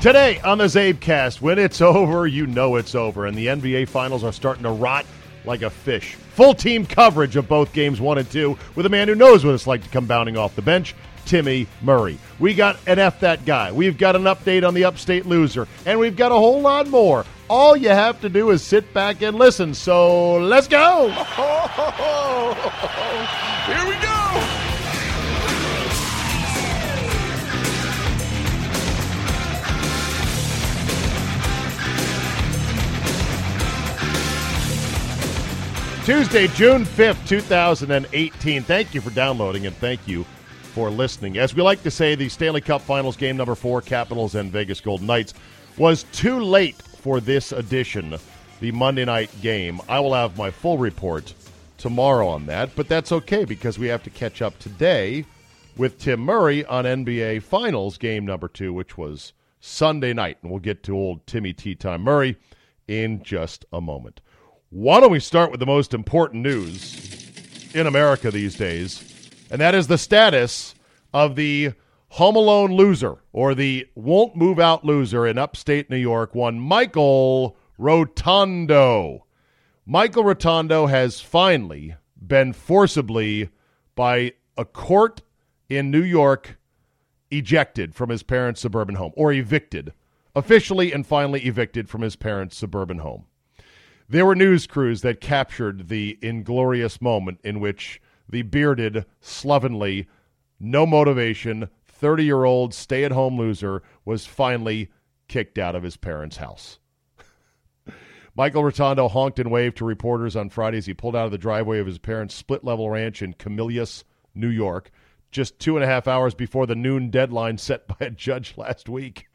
Today on the CzabeCast, when it's over, you know it's over, and the NBA Finals are starting to rot like a fish. Full team coverage of both games one and two with a man who knows what it's like to come bounding off the bench, Timmy Murray. We got an F that guy. We've got an update on the upstate loser, and we've got a whole lot more. All you have to do is sit back and listen. So let's go. Here we go. Tuesday, June 5th, 2018. Thank you for downloading and thank you for listening. As we like to say, the Stanley Cup Finals game number four, Capitals and Vegas Golden Knights, was too late for this edition, the Monday night game. I will have my full report tomorrow on that, but that's okay because we have to catch up today with Tim Murray on NBA Finals game number two, which was Sunday night. And we'll get to old Timmy Tea Time Murray in just a moment. Why don't we start with the most important news in America these days, and that is the status of the Home Alone loser or the won't move out loser in upstate New York, one Michael Rotondo. Michael Rotondo has finally been forcibly, by a court in New York, ejected from his parents' suburban home, or evicted, officially and finally evicted from his parents' suburban home. There were news crews that captured the inglorious moment in which the bearded, slovenly, no motivation, 30 year old stay at home loser was finally kicked out of his parents' house. Michael Rotondo honked and waved to reporters on Friday as he pulled out of the driveway of his parents' split level ranch in Camillus, New York, just two and a half hours before the noon deadline set by a judge last week.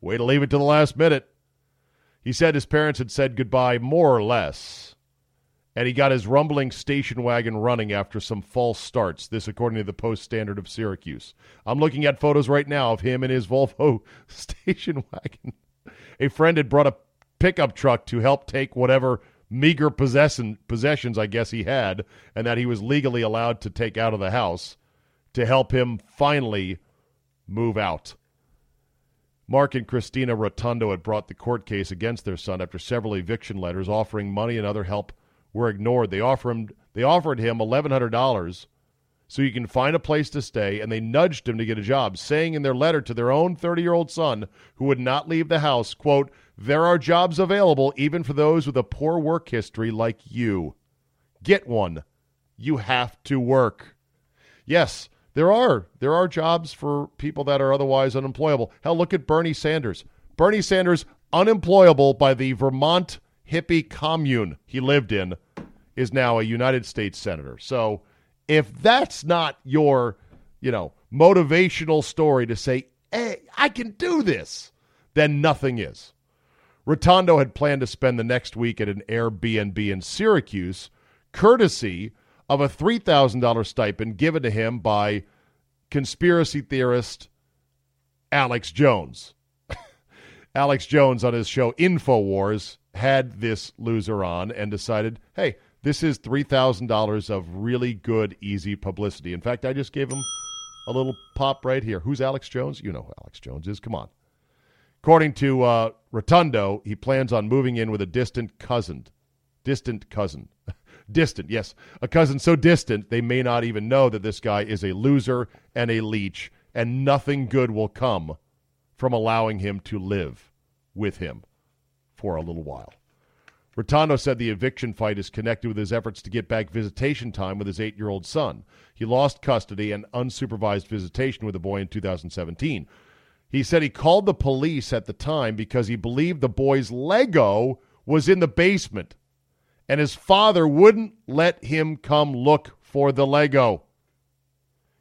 Way to leave it to the last minute. He said his parents had said goodbye more or less, and he got his rumbling station wagon running after some false starts. This, according to the Post Standard of Syracuse. I'm looking at photos right now of him in his Volvo station wagon. A friend had brought a pickup truck to help take whatever meager possession, possessions I guess he had, and that he was legally allowed to take out of the house to help him finally move out. Mark and Christina Rotondo had brought the court case against their son after several eviction letters offering money and other help were ignored. They offered him, they offered him $1,100 so he can find a place to stay, and they nudged him to get a job, saying in their letter to their own 30-year-old son, who would not leave the house, quote, there are jobs available even for those with a poor work history like you. Get one. You have to work. Yes, there are there are jobs for people that are otherwise unemployable. Hell, look at Bernie Sanders. Bernie Sanders unemployable by the Vermont hippie commune he lived in is now a United States senator. So, if that's not your, you know, motivational story to say, "Hey, I can do this," then nothing is. Rotondo had planned to spend the next week at an Airbnb in Syracuse, courtesy of a $3,000 stipend given to him by conspiracy theorist Alex Jones. Alex Jones on his show InfoWars had this loser on and decided, hey, this is $3,000 of really good, easy publicity. In fact, I just gave him a little pop right here. Who's Alex Jones? You know who Alex Jones is. Come on. According to uh, Rotondo, he plans on moving in with a distant cousin. Distant cousin. distant, yes. A cousin so distant they may not even know that this guy is a loser and a leech, and nothing good will come from allowing him to live with him for a little while. Rotondo said the eviction fight is connected with his efforts to get back visitation time with his eight year old son. He lost custody and unsupervised visitation with the boy in 2017. He said he called the police at the time because he believed the boy's Lego was in the basement and his father wouldn't let him come look for the Lego.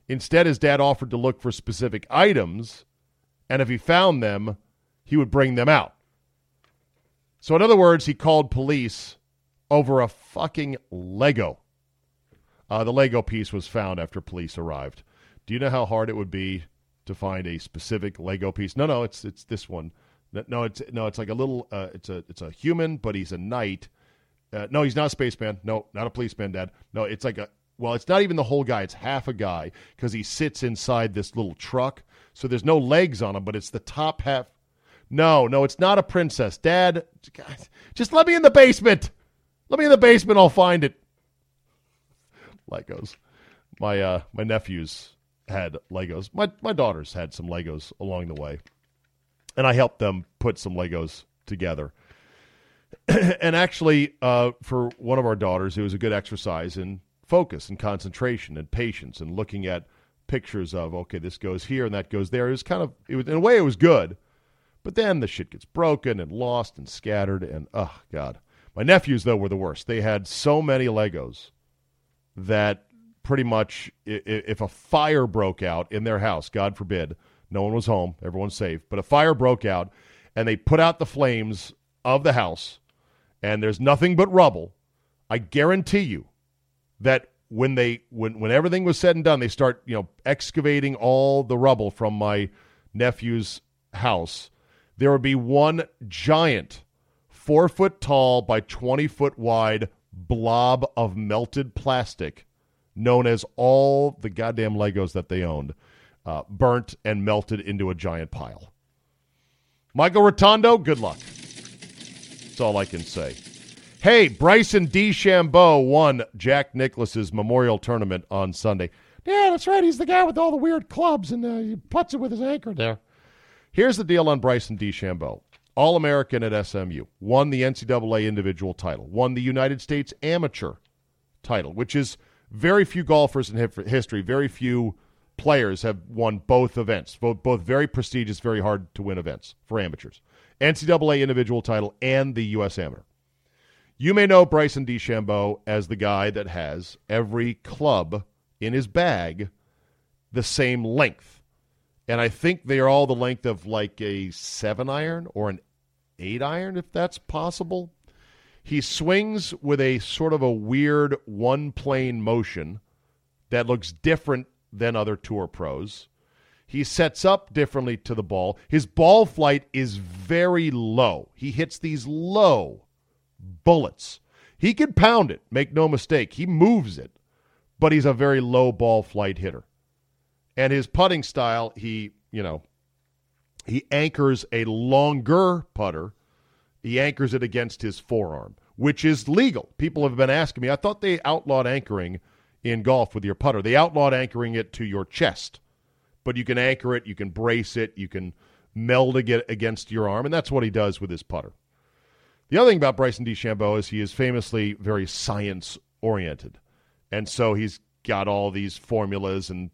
Instead, his dad offered to look for specific items, and if he found them, he would bring them out. So, in other words, he called police over a fucking Lego. Uh, the Lego piece was found after police arrived. Do you know how hard it would be to find a specific Lego piece? No, no, it's it's this one. No, it's no, it's like a little. Uh, it's a it's a human, but he's a knight. Uh, no, he's not a spaceman. No, not a policeman, Dad. No, it's like a. Well, it's not even the whole guy. It's half a guy because he sits inside this little truck. So there's no legs on him, but it's the top half. No, no, it's not a princess. Dad, just let me in the basement. Let me in the basement. I'll find it. Legos. My uh, my nephews had Legos. My my daughters had some Legos along the way, and I helped them put some Legos together. and actually, uh, for one of our daughters, it was a good exercise in focus and concentration and patience and looking at pictures of okay, this goes here and that goes there. It was kind of it was in a way it was good, but then the shit gets broken and lost and scattered and oh god. My nephews though were the worst. They had so many Legos that pretty much if a fire broke out in their house, God forbid, no one was home, everyone's safe, but a fire broke out and they put out the flames of the house and there's nothing but rubble, I guarantee you that when they when when everything was said and done, they start, you know, excavating all the rubble from my nephew's house. There would be one giant, four foot tall by twenty foot wide blob of melted plastic known as all the goddamn Legos that they owned, uh, burnt and melted into a giant pile. Michael Rotondo, good luck. That's all I can say. Hey, Bryson DeChambeau won Jack Nicklaus's Memorial Tournament on Sunday. Yeah, that's right. He's the guy with all the weird clubs, and uh, he puts it with his anchor there. Here's the deal on Bryson DeChambeau. All American at SMU, won the NCAA individual title, won the United States amateur title, which is very few golfers in history, very few players have won both events, both, both very prestigious, very hard to win events for amateurs. NCAA individual title and the U.S. Amateur. You may know Bryson DeChambeau as the guy that has every club in his bag the same length. And I think they are all the length of like a seven iron or an eight iron, if that's possible. He swings with a sort of a weird one plane motion that looks different than other tour pros. He sets up differently to the ball. His ball flight is very low. He hits these low bullets. He can pound it, make no mistake. He moves it, but he's a very low ball flight hitter. And his putting style, he, you know, he anchors a longer putter he anchors it against his forearm, which is legal. People have been asking me. I thought they outlawed anchoring in golf with your putter. They outlawed anchoring it to your chest, but you can anchor it, you can brace it, you can meld it against your arm, and that's what he does with his putter. The other thing about Bryson DeChambeau is he is famously very science oriented, and so he's got all these formulas and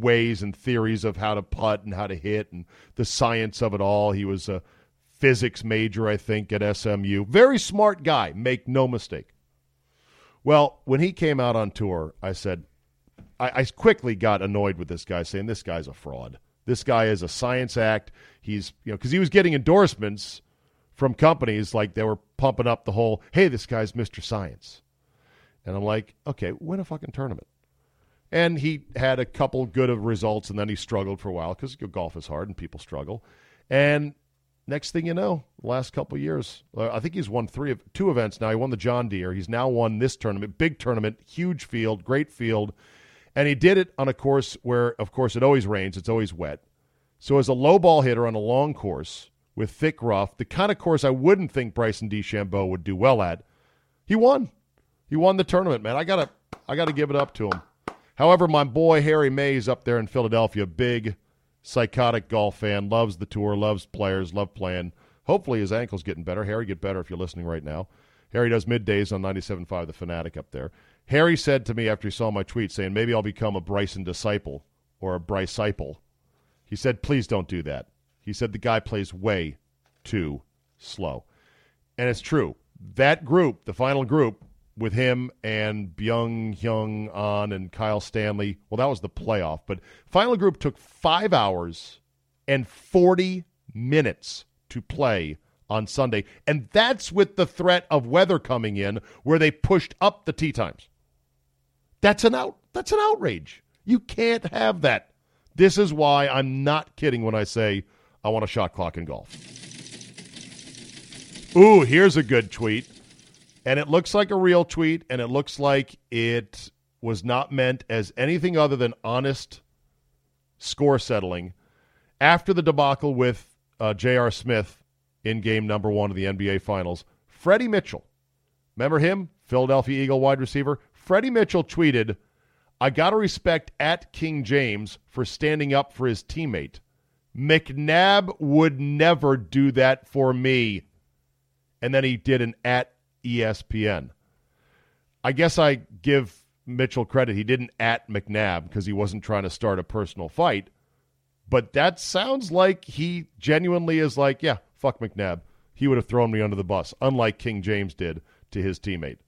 ways and theories of how to putt and how to hit and the science of it all. He was a physics major, I think, at SMU. Very smart guy, make no mistake. Well, when he came out on tour, I said, I, I quickly got annoyed with this guy, saying this guy's a fraud. This guy is a science act. He's, you know, because he was getting endorsements from companies like they were pumping up the whole, hey, this guy's Mr. Science. And I'm like, okay, win a fucking tournament. And he had a couple good of results, and then he struggled for a while because golf is hard and people struggle. And next thing you know, last couple years, uh, I think he's won three of two events now. He won the John Deere. He's now won this tournament, big tournament, huge field, great field, and he did it on a course where, of course, it always rains, it's always wet. So as a low ball hitter on a long course with thick rough, the kind of course I wouldn't think Bryson DeChambeau would do well at, he won. He won the tournament, man. I gotta, I gotta give it up to him. However, my boy Harry Mayes up there in Philadelphia, big psychotic golf fan, loves the tour, loves players, love playing. Hopefully his ankle's getting better. Harry, get better if you're listening right now. Harry does middays on 97.5 The Fanatic up there. Harry said to me after he saw my tweet saying, maybe I'll become a Bryson disciple or a Bryciple. He said, please don't do that. He said the guy plays way too slow. And it's true. That group, the final group, with him and Byeong Hun An and Kyle Stanley. Well, that was the playoff, but final group took five hours and 40 minutes to play on Sunday. And that's with the threat of weather coming in where they pushed up the tee times. That's an out that's an outrage. You can't have that. This is why I'm not kidding when I say I want a shot clock in golf. Ooh, here's a good tweet. And it looks like a real tweet, and it looks like it was not meant as anything other than honest score settling. After the debacle with uh, J.R. Smith in game number one of the NBA Finals. Freddie Mitchell, remember him? Philadelphia Eagle wide receiver. Freddie Mitchell tweeted, I got to respect at King James for standing up for his teammate. McNabb would never do that for me. And then he did an at ESPN. I guess I give Mitchell credit. He didn't at McNabb because he wasn't trying to start a personal fight. But that sounds like he genuinely is like, yeah, fuck McNabb. He would have thrown me under the bus, unlike King James did to his teammate.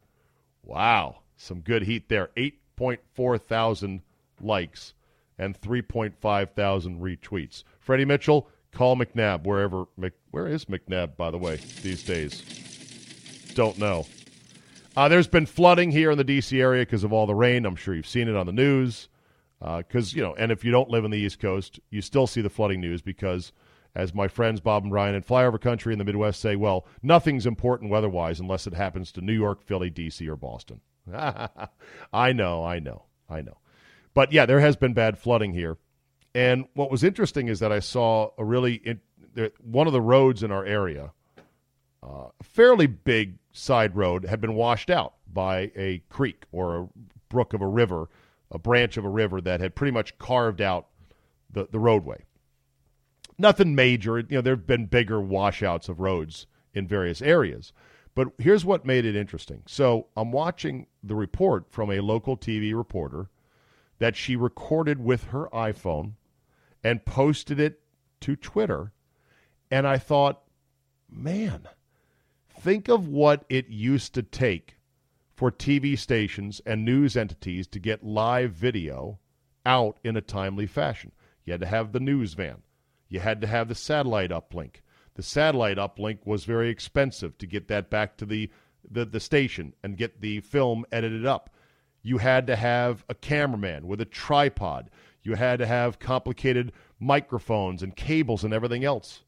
Wow, some good heat there. 8.4 thousand likes and 3.5 thousand retweets. Freddie Mitchell, call McNabb wherever. Mc, where is McNabb, by the way, these days? Don't know. Uh, there's been flooding here in the D.C. area because of all the rain. I'm sure you've seen it on the news. Because, uh, you know, and if you don't live in the East Coast, you still see the flooding news because, as my friends Bob and Brian in Flyover Country in the Midwest say, well, nothing's important weather wise unless it happens to New York, Philly, D.C., or Boston. I know, I know, I know. But yeah, there has been bad flooding here. And what was interesting is that I saw a really, in, one of the roads in our area, uh, a fairly big side road, had been washed out by a creek or a brook of a river a branch of a river that had pretty much carved out the, the roadway. Nothing major. You know, there have been bigger washouts of roads in various areas. But here's what made it interesting. So I'm watching the report from a local TV reporter that she recorded with her iPhone and posted it to Twitter. And I thought, man, think of what it used to take for TV stations and news entities to get live video out in a timely fashion. You had to have the news van. You had to have the satellite uplink. The satellite uplink was very expensive to get that back to the, the, the station and get the film edited up. You had to have a cameraman with a tripod. You had to have complicated microphones and cables and everything else.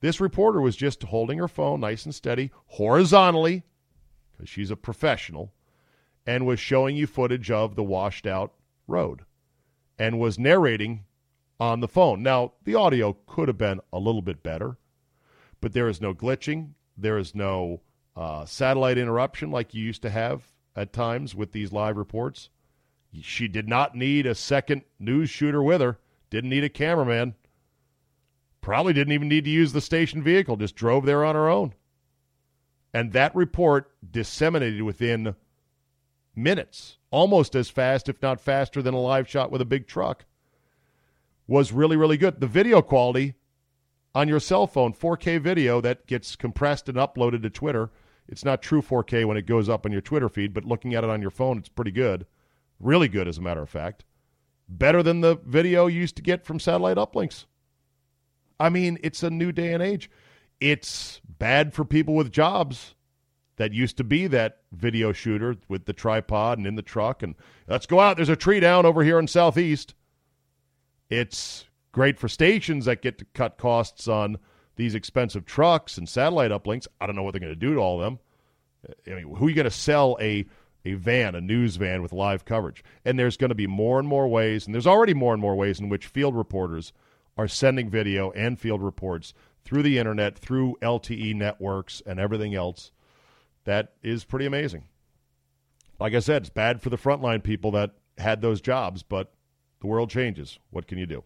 This reporter was just holding her phone nice and steady, horizontally, because she's a professional, and was showing you footage of the washed out road and was narrating on the phone. Now, the audio could have been a little bit better, but there is no glitching. There is no uh, satellite interruption like you used to have at times with these live reports. She did not need a second news shooter with her, didn't need a cameraman. Probably didn't even need to use the station vehicle, just drove there on her own. And that report disseminated within minutes, almost as fast, if not faster, than a live shot with a big truck, was really, really good. The video quality on your cell phone, 4K video that gets compressed and uploaded to Twitter. It's not true 4K when it goes up on your Twitter feed, but looking at it on your phone, it's pretty good. Really good, as a matter of fact. Better than the video you used to get from satellite uplinks. I mean, it's a new day and age. It's bad for people with jobs that used to be that video shooter with the tripod and in the truck and let's go out there's a tree down over here in southeast it's great for stations that get to cut costs on these expensive trucks and satellite uplinks i don't know what they're going to do to all of them i mean who are you going to sell a a van a news van with live coverage and there's going to be more and more ways and there's already more and more ways in which field reporters are sending video and field reports through the internet, through LTE networks, and everything else. That is pretty amazing. Like I said, it's bad for the frontline people that had those jobs, but the world changes. What can you do?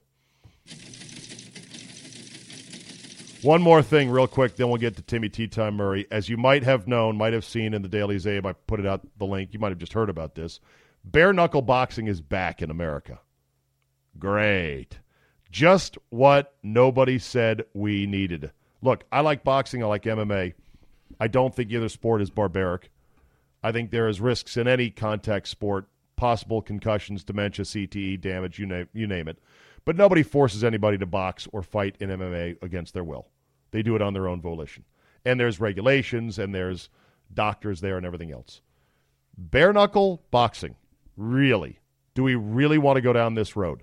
One more thing, real quick, then we'll get to Timmy Tea Time Murray. As you might have known, might have seen in the Daily Czabe, I put it out the link. You might have just heard about this. Bare knuckle boxing is back in America. Great. Just what nobody said we needed. Look, I like boxing, I like MMA. I don't think either sport is barbaric. I think there is risks in any contact sport, possible concussions, dementia, CTE, damage, you name, you name it. But nobody forces anybody to box or fight in MMA against their will. They do it on their own volition. And there's regulations and there's doctors there and everything else. Bare knuckle boxing. Really? Do we really want to go down this road?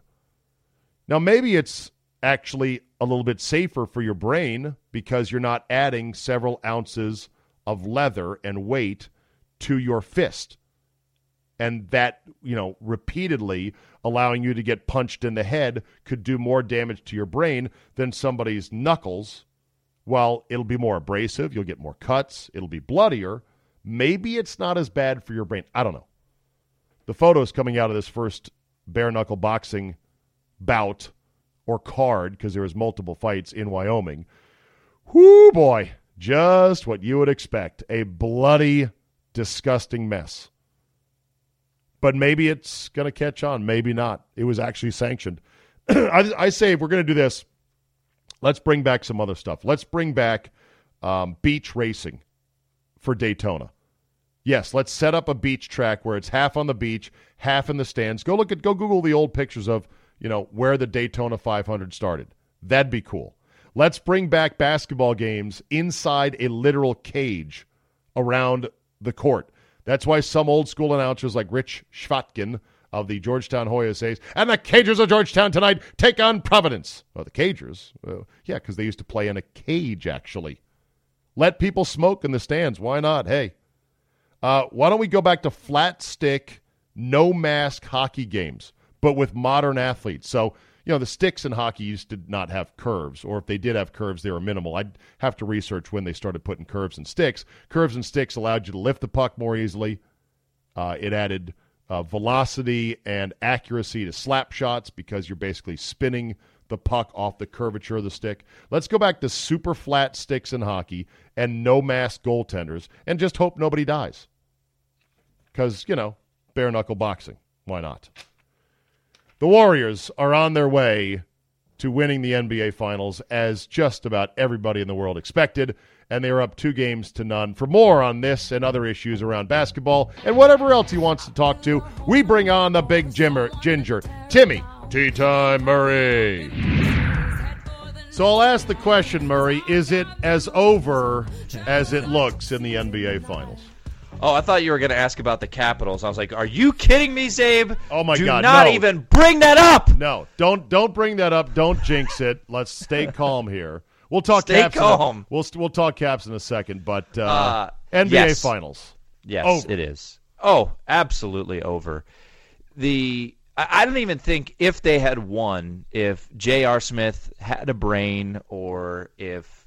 Now, maybe it's actually a little bit safer for your brain because you're not adding several ounces of leather and weight to your fist. And that, you know, repeatedly allowing you to get punched in the head could do more damage to your brain than somebody's knuckles. Well, it'll be more abrasive, you'll get more cuts, it'll be bloodier. Maybe it's not as bad for your brain. I don't know. The photos coming out of this first bare knuckle boxing bout or card, because there was multiple fights in Wyoming. Whoo boy, just what you would expect. A bloody, disgusting mess but maybe it's going to catch on. Maybe not. It was actually sanctioned. I, I, say if we're going to do this, let's bring back some other stuff. Let's bring back um, beach racing for Daytona. Yes, let's set up a beach track where it's half on the beach, half in the stands. Go look at, go Google the old pictures of you know where the Daytona 500 started. That'd be cool. Let's bring back basketball games inside a literal cage around the court. That's why some old school announcers like Rich Chvotkin of the Georgetown Hoyas says, and the Cagers of Georgetown tonight take on Providence. Oh, the Cagers? Yeah, because they used to play in a cage, actually. Let people smoke in the stands. Why not? Hey, uh, why don't we go back to flat stick, no mask hockey games, but with modern athletes? So you know, the sticks in hockey used to not have curves, or if they did have curves, they were minimal. I'd have to research when they started putting curves and sticks. Curves and sticks allowed you to lift the puck more easily. Uh, it added uh, velocity and accuracy to slap shots because you're basically spinning the puck off the curvature of the stick. Let's go back to super flat sticks in hockey and no mask goaltenders and just hope nobody dies. Because, you know, bare knuckle boxing. Why not? The Warriors are on their way to winning the NBA Finals, as just about everybody in the world expected, and they are up two games to none. For more on this and other issues around basketball and whatever else he wants to talk to, we bring on the big Jimmer, ginger, Timmy Tea Time Murray. So I'll ask the question, Murray: Is it as over as it looks in the NBA Finals? Oh, I thought you were going to ask about the Capitals. I was like, "Are you kidding me, Czabe? Oh my god. Do God! not no. even bring that up. No, don't don't bring that up. Don't jinx it. Let's stay calm here. We'll talk Stay caps. calm. In a, we'll we'll talk caps in a second, but uh, Uh, NBA yes. Finals. Yes, Over. it is. Oh, absolutely over. The I, I don't even think if they had won, if J.R. Smith had a brain, or if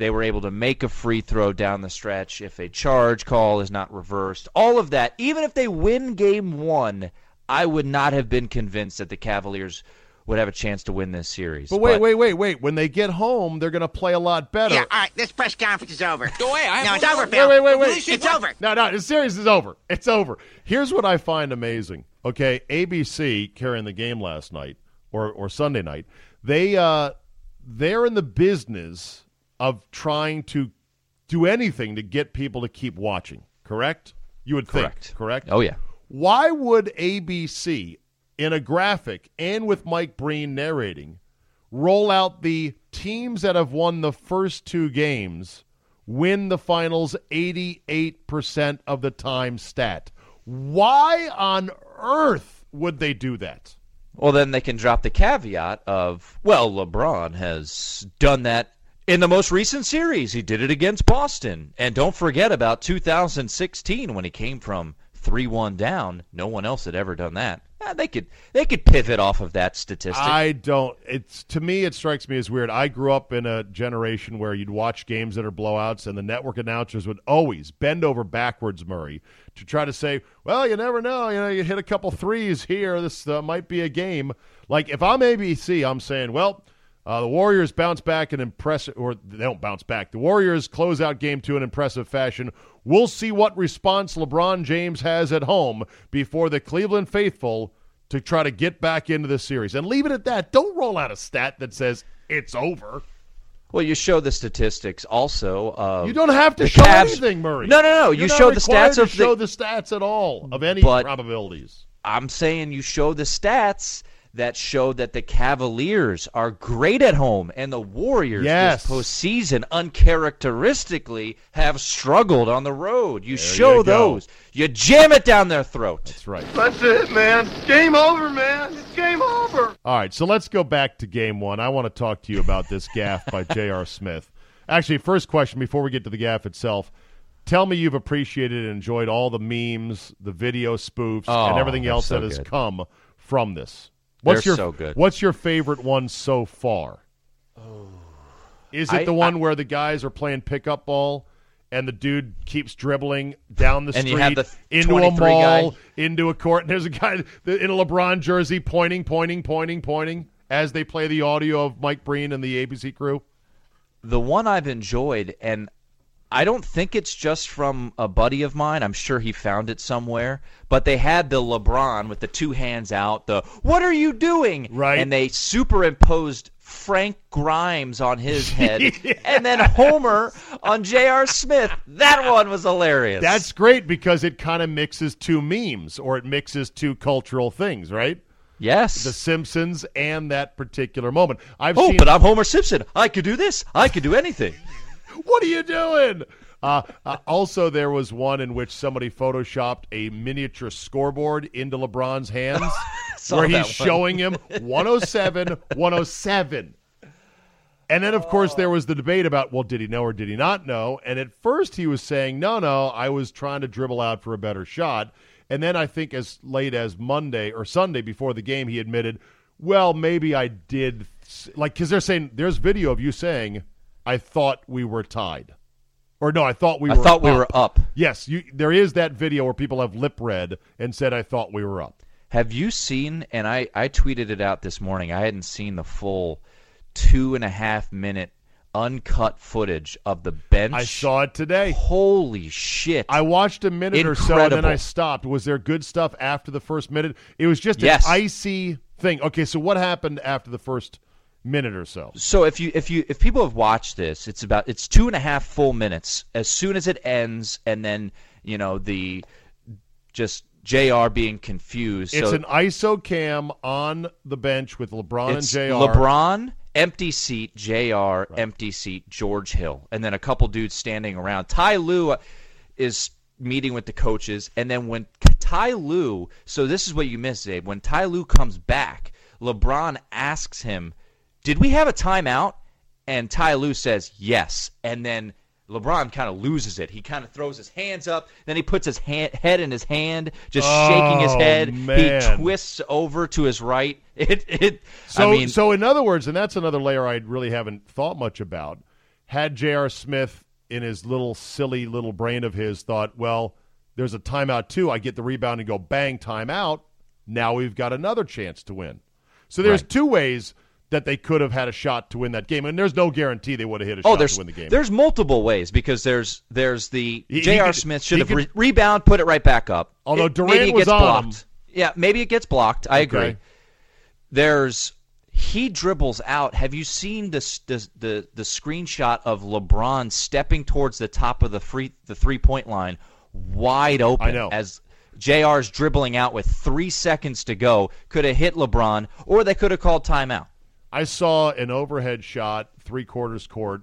they were able to make a free throw down the stretch, if a charge call is not reversed, all of that, even if they win game one, I would not have been convinced that the Cavaliers would have a chance to win this series. But wait, wait, wait, wait. When they get home, they're going to play a lot better. Yeah, all right, this press conference is over. Go away. I No, it's over, Phil. Wait, wait, wait, wait. It's over. No, no, the series is over. It's over. Here's what I find amazing. Okay, ABC carrying the game last night or or Sunday night. They uh they're in the business of trying to do anything to get people to keep watching. Correct? You would Correct. think. Correct. Oh yeah. Why would ABC, in a graphic and with Mike Breen narrating, roll out the teams that have won the first two games win the finals 88% of the time stat? Why on earth would they do that? Well, then they can drop the caveat of, well, LeBron has done that in the most recent series. He did it against Boston. And don't forget about 2016 when he came from 3-1 down. No one else had ever done that. Eh, they could they could pivot off of that statistic. I don't. It's to me, it strikes me as weird. I grew up in a generation where you'd watch games that are blowouts, and the network announcers would always bend over backwards, Murray, to try to say, "Well, you never know. You know, you hit a couple threes here. This uh, might be a game." Like if I'm ABC, I'm saying, "Well." Uh, the Warriors bounce back in impressive, or they don't bounce back. The Warriors close out game two in impressive fashion. We'll see what response LeBron James has at home before the Cleveland faithful to try to get back into the series. And leave it at that. Don't roll out a stat that says it's over. well, you show the statistics also. Of You don't have to show Cavs- anything, Murray. No, no, no. You're You show the stats of show the. the stats at all of any probabilities. I'm saying you show the stats that show that the Cavaliers are great at home and the Warriors Yes. this postseason uncharacteristically have struggled on the road. You show you go. those. You jam it down their throat. That's right. That's it, man. Game over, man. It's game over. All right, so let's go back to game one. I want to talk to you about this gaff by J.R. Smith. Actually, first question before we get to the gaff itself tell me you've appreciated and enjoyed all the memes, the video spoofs, and Oh, everything else so that has good. come from this. What's They're your so good. What's your favorite one so far? Oh. Is it I- the one I- where the guys are playing pickup ball and the dude keeps dribbling down the street the into a 23 guy. mall, into a court, and there's a guy in a LeBron jersey pointing, pointing, pointing, pointing as they play the audio of Mike Breen and the ABC crew? The one I've enjoyed, and I don't think it's just from a buddy of mine. I'm sure he found it somewhere. But they had the LeBron with the two hands out, the "What are you doing?" Right. and they superimposed Frank Grimes on his head, and then Homer on J.R. Smith. That one was hilarious. That's great because it kind of mixes two memes or it mixes two cultural things, right? yes. The Simpsons and that particular moment. I've oh, seen. but I'm Homer Simpson. I could do this. I could do anything. What are you doing? Uh, uh, also, there was one in which somebody photoshopped a miniature scoreboard into LeBron's hands, where he's one. showing him 107, 107. And then, of course, there was the debate about, well, did he know or did he not know? And at first, he was saying, no, no, I was trying to dribble out for a better shot. And then I think as late as Monday or Sunday before the game, he admitted, well, maybe I did. Like, because they're saying, there's video of you saying, I thought we were tied. Or no, I thought we I were thought we up. were up. Yes, you, there is that video where people have lip read and said, I thought we were up. Have you seen? And I I tweeted it out this morning. I hadn't seen the full two and a half minute uncut footage of the bench. I saw it today. Holy shit! I watched a minute or so and then I stopped. Was there good stuff after the first minute? It was just Yes. an icy thing. Okay, so what happened after the first minute or so? so if you if you if people have watched this, it's about it's two and a half full minutes. As soon as it ends, and then you know the just Jr. being confused. It's so an ISO cam on the bench with LeBron and JR. LeBron, empty seat, JR, empty seat, George Hill, and then a couple dudes standing around. Ty Lue uh, is meeting with the coaches, and then when Ty Lue, so this is what you missed, Abe. When Ty Lue comes back, LeBron asks him, "Did we have a timeout?" And Ty Lue says yes, and then. LeBron kind of loses it. He kind of throws his hands up, then he puts his hand, head in his hand, just shaking his Oh, head. man. He twists over to his right. It, it. So, I mean, so in other words, and that's another layer I really haven't thought much about. Had J.R. Smith in his little silly little brain of his thought, well, there's a timeout too. I get the rebound and go bang timeout. Now we've got another chance to win. So there's Right. two ways that they could have had a shot to win that game, and there's no guarantee they would have hit a oh, shot there's to win the game. there's multiple ways because there's there's the He- he J.R. Smith should have could- re- rebound, put it right back up. Although It- Durant maybe it was gets on blocked. him. Yeah, maybe it gets blocked. I agree. There's he dribbles out. Have you seen this, this the the screenshot of LeBron stepping towards the top of the free the three point line, wide open I know. as JR's dribbling out with three seconds to go. Could have hit LeBron, or they could have called timeout. I saw an overhead shot, three quarters court,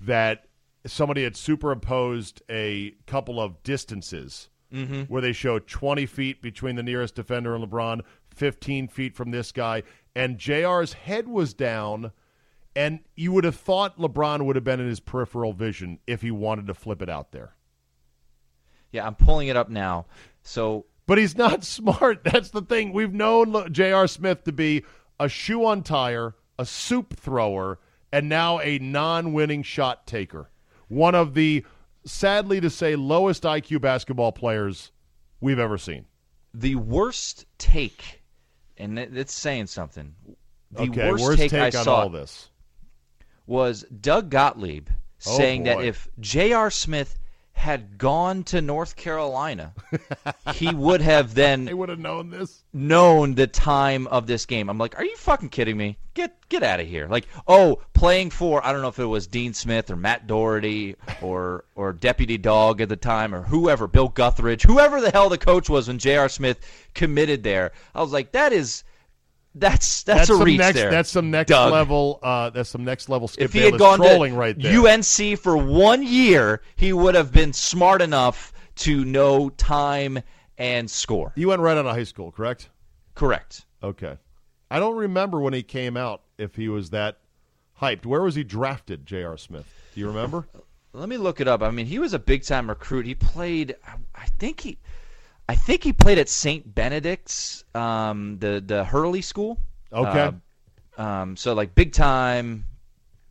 that somebody had superimposed a couple of distances mm-hmm. where they show 20 feet between the nearest defender and LeBron, 15 feet from this guy, and JR's head was down. And you would have thought LeBron would have been in his peripheral vision if he wanted to flip it out there. Yeah, I'm pulling it up now. So But he's not smart. That's the thing. We've known J.R. Smith to be a shoe untire, a soup thrower, and now a non winning shot taker. One of the, sadly to say, lowest IQ basketball players we've ever seen. the worst take, and it- it's saying something. The okay, worst, worst take, take, I on saw all this. was Doug Gottlieb Oh, saying that if J.R. Smith had gone to North Carolina, he would have then he would have known this. known the time of this game. I'm like, are you fucking kidding me? Get get out of here! Like, oh, playing for I don't know if it was Dean Smith or Matt Doherty or or Deputy Dog at the time or whoever, Bill Guthridge, whoever the hell the coach was when J.R. Smith committed there. I was like, that is that's that's, a some reach next. there. That's some next Doug. level. Uh, that's some next level. Skip If he had gone to right there. UNC for one year, he would have been smart enough to know time and score. you went right out of high school, correct? Correct. Okay. I don't remember when he came out if he was that hyped. Where was he drafted, J.R. Smith? Do you remember? let me look it up. I mean, he was a big time recruit. He played. I think he. I think he played at St. Benedict's, um, the the Hurley school. Okay. Uh, um, so like big time,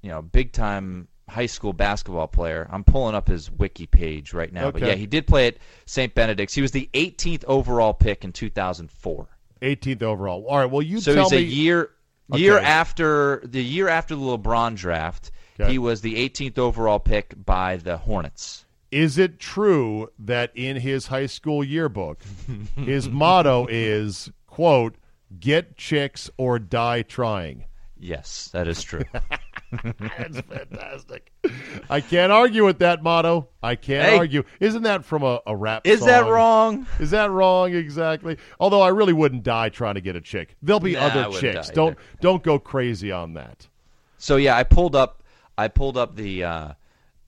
you know, big time high school basketball player. I'm pulling up his wiki page right now. But yeah, he did play at St. Benedict's. He was the 18th overall pick in 2004. 18th overall. All right. Well, you So he's me. a year year after the year after the LeBron draft. Okay. He was the 18th overall pick by the Hornets. Is it true that in his high school yearbook, his motto is quote "Get chicks or die trying"? Yes, that is true. That's fantastic. I can't argue with that motto. I can't Hey. argue. Isn't that from a, a rap? is that wrong? Is that wrong? Exactly. Although I really wouldn't die trying to get a chick. There'll be Nah, other chicks. Don't either. don't go crazy on that. So yeah, I pulled up I pulled up the uh,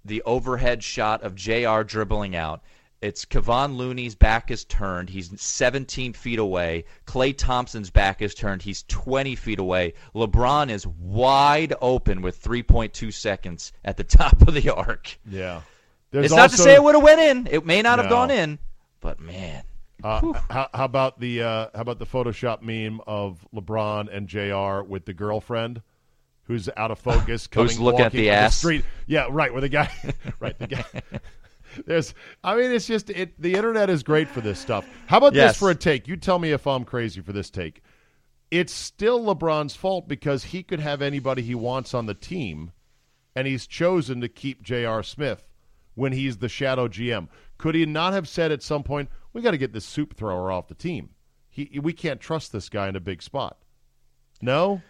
the overhead shot of Jr. dribbling out. It's Kevon Looney's back is turned. He's 17 feet away. Klay Thompson's back is turned. He's 20 feet away. LeBron is wide open with 3.2 seconds at the top of the arc. Yeah. There's it's not to say it would have went in. It may not have gone in, but man, Uh, how, how about the uh, how about the Photoshop meme of LeBron and Jr. with the girlfriend who's out of focus, coming looking at the ass? street? Yeah, right. Where the guy, right? The guy. There's, I mean, it's just it. The internet is great for this stuff. How about Yes. this for a take? You tell me if I'm crazy for this take. It's still LeBron's fault because he could have anybody he wants on the team, and he's chosen to keep J.R. Smith when he's the shadow GM. Could he not have said at some point, "We got to get this soup thrower off the team. He, we can't trust this guy in a big spot." No,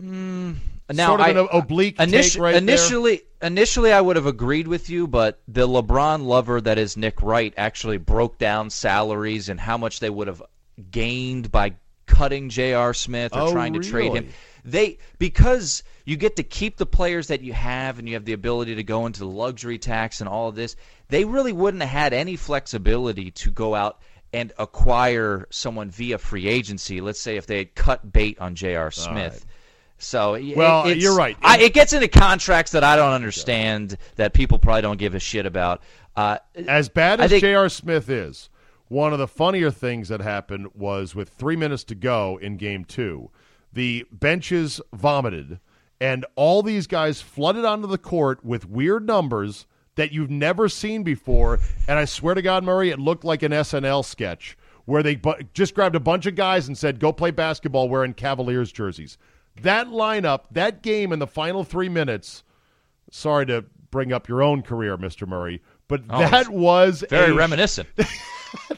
Mm, now sort of I, an oblique uh, Initi- take right there. initially, initially, I would have agreed with you, but the LeBron lover that is Nick Wright actually broke down salaries and how much they would have gained by cutting J.R. Smith or Oh, trying to trade him. They because you get to keep the players that you have, and you have the ability to go into the luxury tax and all of this. They really wouldn't have had any flexibility to go out and acquire someone via free agency. Let's say if they had cut bait on J.R. Smith. So Well, you're right. I, it gets into contracts that I don't understand that people probably don't give a shit about. Uh, As bad as think- J.R. Smith is, one of the funnier things that happened was with three minutes to go in game two, the benches vomited, and all these guys flooded onto the court with weird numbers that you've never seen before. And I swear to God, Murray, it looked like an SNL sketch where they bu- just grabbed a bunch of guys and said, go play basketball wearing Cavaliers jerseys. That lineup, that game in the final three minutes, sorry to bring up your own career, Mr. Murray, but that was very a, reminiscent.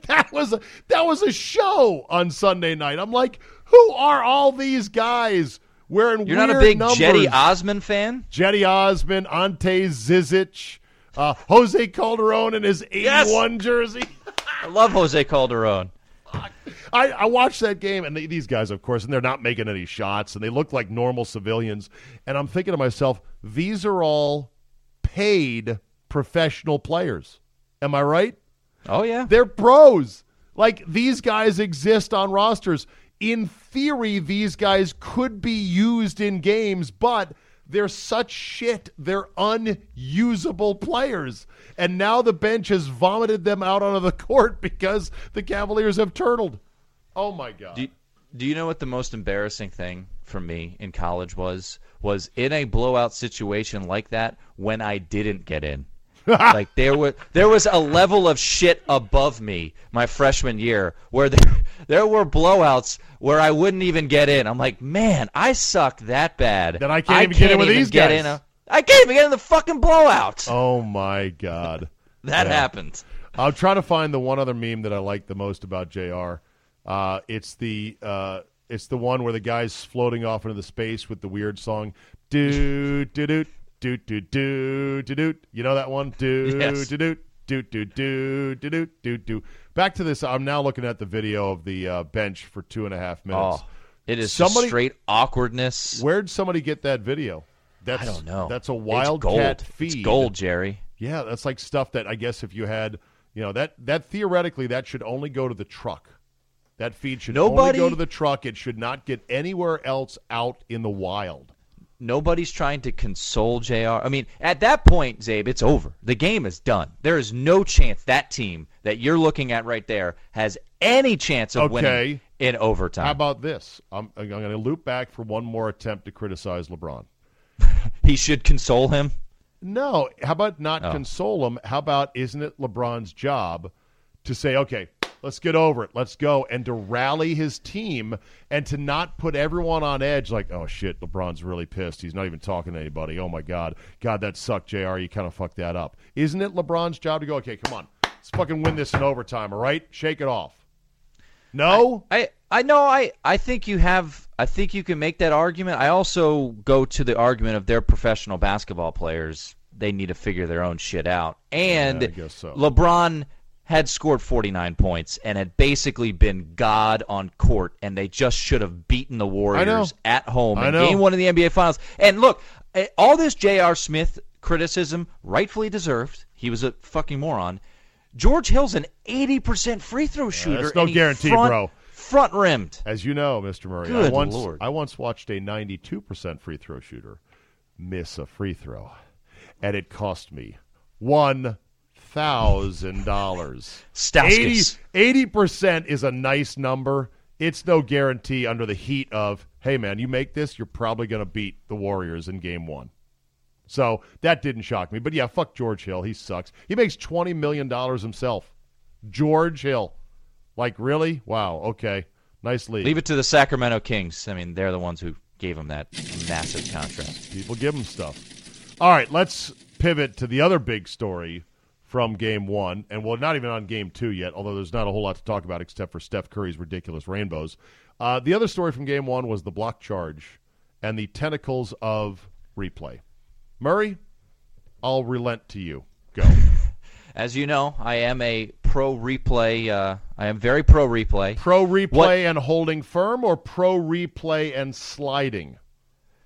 That was a, that was a show on Sunday night. I'm like, who are all these guys wearing You're not a big numbers? Cedi Osman fan? Cedi Osman, Ante Zizic, uh, Jose Calderon in his 81 Yes. jersey. I love Jose Calderon. I, I watched that game, and they, these guys, of course, and they're not making any shots, and they look like normal civilians. And I'm thinking to myself, these are all paid professional players. Am I right? Oh yeah. They're pros. Like these guys exist on rosters. In theory, these guys could be used in games, but they're such shit. They're unusable players. And now the bench has vomited them out onto the court because the Cavaliers have turtled. Oh my god. Do, do you know what the most embarrassing thing for me in college was? Was in a blowout situation like that when I didn't get in. Like there were there was a level of shit above me my freshman year where there there were blowouts where I wouldn't even get in. I'm like, man, I suck that bad That I can't even get in with these get guys." in a- I can't even get in the fucking blowout. Oh my god. that yeah. happened. I'm trying to find the one other meme that I like the most about Jr. Uh, it's the uh, it's the one where the guy's floating off into the space with the weird song do do do do do do do do. You know that one? Do Yes. do do do do do do do do do. Back to this. I'm now looking at the video of the uh, bench for two and a half minutes. Oh, it is Somebody- straight awkwardness. Where'd somebody get that video? That's I don't know. That's a wildcat feed. It's gold, Jerry. Yeah, that's like stuff that I guess if you had, you know, that that theoretically that should only go to the truck. That feed should only Nobody- go to the truck. It should not get anywhere else out in the wild. Nobody's trying to console JR. I mean, at that point, Czabe, it's over. The game is done. There is no chance that team that you're looking at right there has any chance of Okay. winning in overtime. How about this? I'm, I'm going to loop back for one more attempt to criticize LeBron. he should console him. No, how about not Oh. console him? How about isn't it LeBron's job to say, okay, let's get over it, let's go, and to rally his team and to not put everyone on edge like, oh shit, LeBron's really pissed. He's not even talking to anybody. Oh my God. God, that sucked, JR. You kind of fucked that up. Isn't it LeBron's job to go, okay, come on, let's fucking win this in overtime, all right? Shake it off. No? I I know I I think you have I think you can make that argument. I also go to the argument of they're professional basketball players. They need to figure their own shit out. And Yeah, I guess so. LeBron had scored 49 points and had basically been God on court, and they just should have beaten the Warriors at home I in. Game One of the NBA Finals. And look, eh, all this J.R. Smith criticism, rightfully deserved. He was a fucking moron. George Hill's an 80% free throw shooter. that's no guarantee, front, bro. Front rimmed. As you know, Mr. Murray, I Good once Lord. I once watched a 92% free throw shooter miss a free throw, and it cost me one thousand dollars. 80 percent is a nice number. It's no guarantee under the heat of, hey man, you make this, you're probably going to beat the Warriors in Game One. So that didn't shock me. But yeah, fuck George Hill. He sucks. He makes twenty million dollars himself. George Hill. Like really? Wow. Okay. Nice league. Leave it to the Sacramento Kings. I mean, they're the ones who gave him that massive contract. People give him stuff. All right, let's pivot to the other big story from game one. And well, not even on game two yet, although there's not a whole lot to talk about except for Steph Curry's ridiculous rainbows. Uh, the other story from game one was the block charge and the tentacles of replay. Murray, I'll relent to you. Go. As you know, I am a pro replay. Uh, I am very pro replay. pro replay What- and holding firm or pro replay and sliding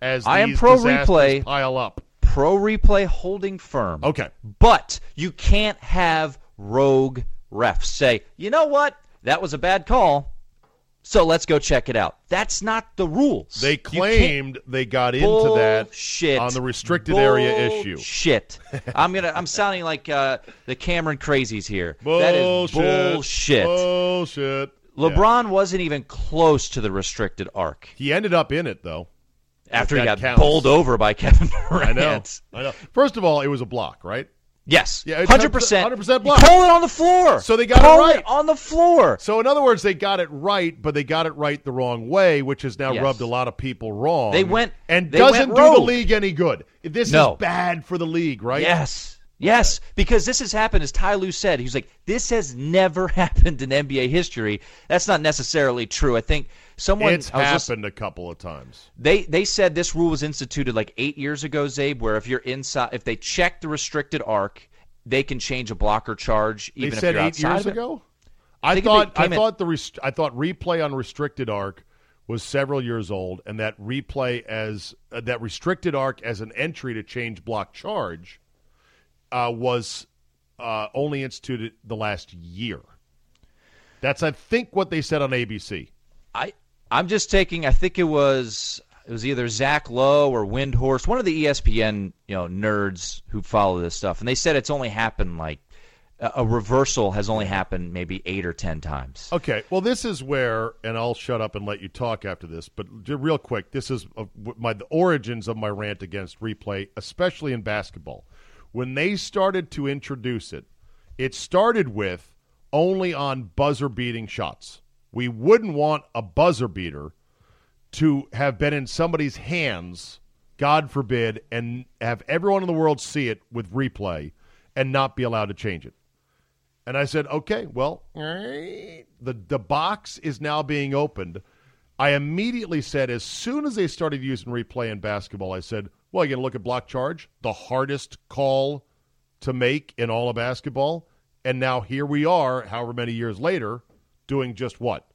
as I am pro replay. pile up. Pro replay holding firm. Okay. But you can't have rogue refs say, you know what? That was a bad call. So let's go check it out. That's not the rules. They claimed they got into that Bullshit. on the restricted area issue. Shit. I'm gonna. I'm sounding like uh, the Cameron crazies here. Bullshit. That is bullshit. Bullshit. Yeah. LeBron wasn't even close to the restricted arc He ended up in it though. After he got counts. bowled over by Kevin Durant. I know. I know. First of all, it was a block, right? Yes. Yeah, hundred percent. 100% block. Call it on the floor. So they got it Call right. on the floor. So in other words, they got it right, but they got it right the wrong way, which has now Yes. rubbed a lot of people wrong. They went- and they doesn't went do the league any good. This No. is bad for the league, right? Yes. Yes, because this has happened, as Ty Lue said. he's like, "This has never happened in NBA history." That's not necessarily true. I think someone It's I was listening- happened a couple of times. They they said this rule was instituted like eight years ago, Czabe, where if you're inside, if they check the restricted arc, they can change a blocker charge They even if said eight years ago. I thought I thought the rest- I thought replay on restricted arc was several years old, and that replay as uh, that restricted arc as an entry to change block charge uh, was uh, only instituted the last year. That's I think what they said on ABC. I I'm just taking. I think it was it was either Zach Lowe or Windhorst, one of the ESPN you know nerds who follow this stuff, and they said it's only happened like a, a reversal has only happened maybe eight or ten times. Okay, well, this is where, and I'll shut up and let you talk after this. But real quick, this is uh, my the origins of my rant against replay, especially in basketball. When they started to introduce it, it started with only on buzzer beating shots. We wouldn't want a buzzer beater to have been in somebody's hands, God forbid, and have everyone in the world see it with replay and not be allowed to change it. And I said, okay, well, the the box is now being opened. I immediately said, as soon as they started using replay in basketball, I said, well, you're going to look at block charge, the hardest call to make in all of basketball. And now here we are, however many years later, doing just what?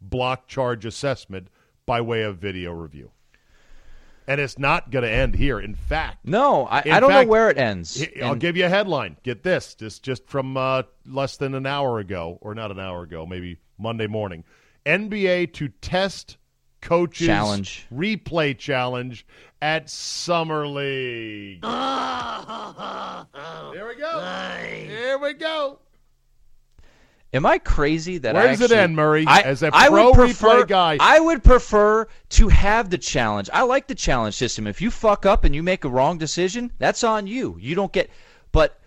Block charge assessment by way of video review. And it's not going to end here. In fact, No, I, I don't fact, know where it ends. I'll And- give you a headline. Get this. This just from uh, less than an hour ago, or not an hour ago, maybe Monday morning. NBA to test coaches Challenge. replay challenge at Summer League. Here we go. Here we go. Am I crazy that Where I does it end, Murray? I, As a I pro would prefer, replay guy. I would prefer to have the challenge. I like the challenge system. If you fuck up and you make a wrong decision, that's on you. You don't get. But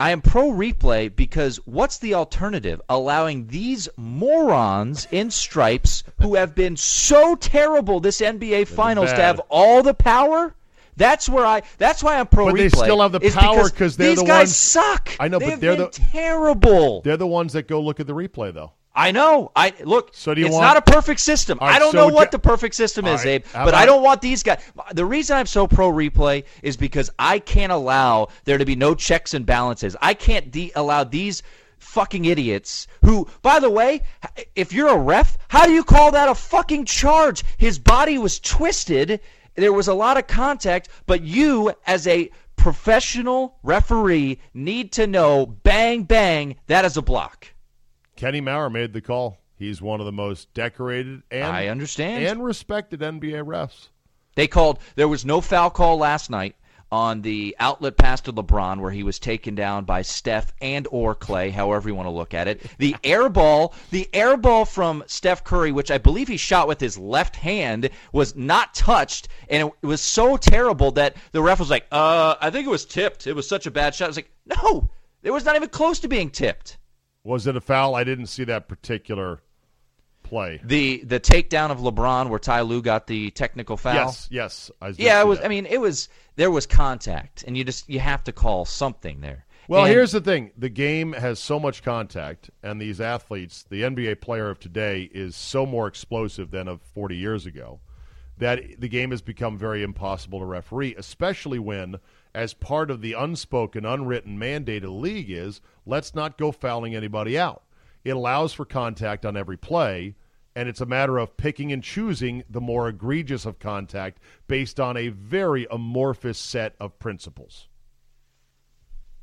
I am pro replay because what's the alternative? Allowing these morons in stripes who have been so terrible this NBA Finals to have all the power. That's where I. That's why I'm pro But replay. they still have the power because they're these the guys ones- suck. I know, They but they're the- terrible. They're the ones that go look at the replay, though. I know. I look. So do you it's want- not a perfect system. Right, I don't so know what the perfect system is, right, Abe. But I don't want these guys. The reason I'm so pro replay is because I can't allow there to be no checks and balances. I can't de- allow these fucking idiots who, by the way, if you're a ref, how do you call that a fucking charge? His body was twisted. There was a lot of contact, but you, as a professional referee, need to know bang, bang, that is a block. Kenny Mauer made the call. He's one of the most decorated and I understand. and respected NBA refs. They called. There was no foul call last night on the outlet pass to LeBron where he was taken down by Steph and or Klay, however you want to look at it. The air ball, the air ball from Steph Curry, which I believe he shot with his left hand, was not touched, and it was so terrible that the ref was like, "Uh, I think it was tipped. It was such a bad shot." I was like, "No, it was not even close to being tipped." Was it a foul? I didn't see that particular play. The the takedown of LeBron where Ty Lue got the technical foul. Yes, yes. I Yeah, it was. that. I mean, it was. There was contact, and you just you have to call something there. Well, And- here's the thing: the game has so much contact, and these athletes, the NBA player of today, is so more explosive than of 40 years ago, that the game has become very impossible to referee. Especially when, as part of the unspoken, unwritten mandate of the league, is let's not go fouling anybody out. It allows for contact on every play, and it's a matter of picking and choosing the more egregious of contact based on a very amorphous set of principles.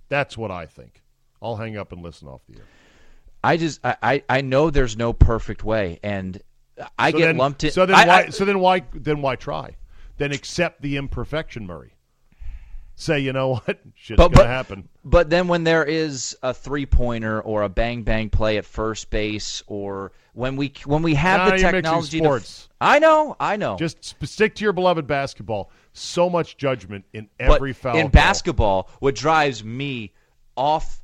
That's what I think. I'll hang up and listen off the air. I just I, I know there's no perfect way, and I So get then, lumped in. So then I- why? I- so then why? Then why try? Then accept the imperfection, Murray. Say, you know what? Shit's but, gonna but, happen. But then when there is a three pointer or a bang bang play at first base, or when we when we have Nah, the technology, to, sports. I know, I know. Just sp- stick to your beloved basketball. So much judgment in but every foul. in call. basketball, what drives me off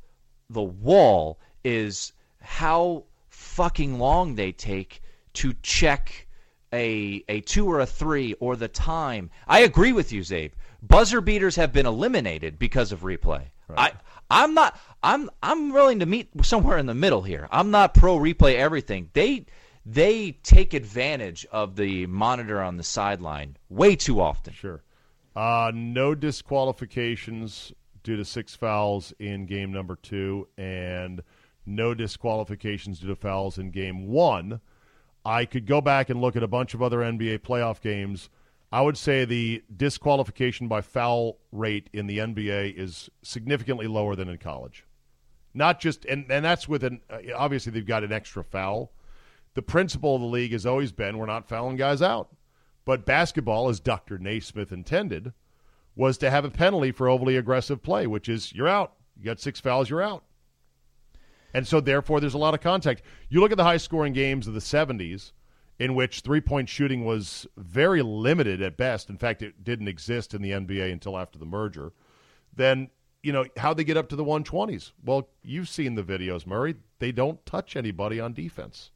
the wall is how fucking long they take to check a a two or a three or the time. I agree with you, Czabe. Buzzer beaters have been eliminated because of replay. I I'm not I'm I'm willing to meet somewhere in the middle here. I'm not pro replay everything. They they take advantage of the monitor on the sideline way too often. Sure. Uh, no disqualifications due to six fouls in game number two, and no disqualifications due to fouls in game one. I could go back and look at a bunch of other NBA playoff games. I would say the disqualification by foul rate in the NBA is significantly lower than in college. Not just, and, and that's with an, uh, obviously they've got an extra foul. The principle of the league has always been we're not fouling guys out. But basketball, as Dr. Naismith intended, was to have a penalty for overly aggressive play, which is you're out. You got six fouls, you're out. And so, therefore, there's a lot of contact. You look at the high scoring games of the 70s, in which three point shooting was very limited at best. In fact, it didn't exist in the NBA until after the merger. Then, you know, how they get up to the 120s? Well, you've seen the videos, Murray. They don't touch anybody on defense.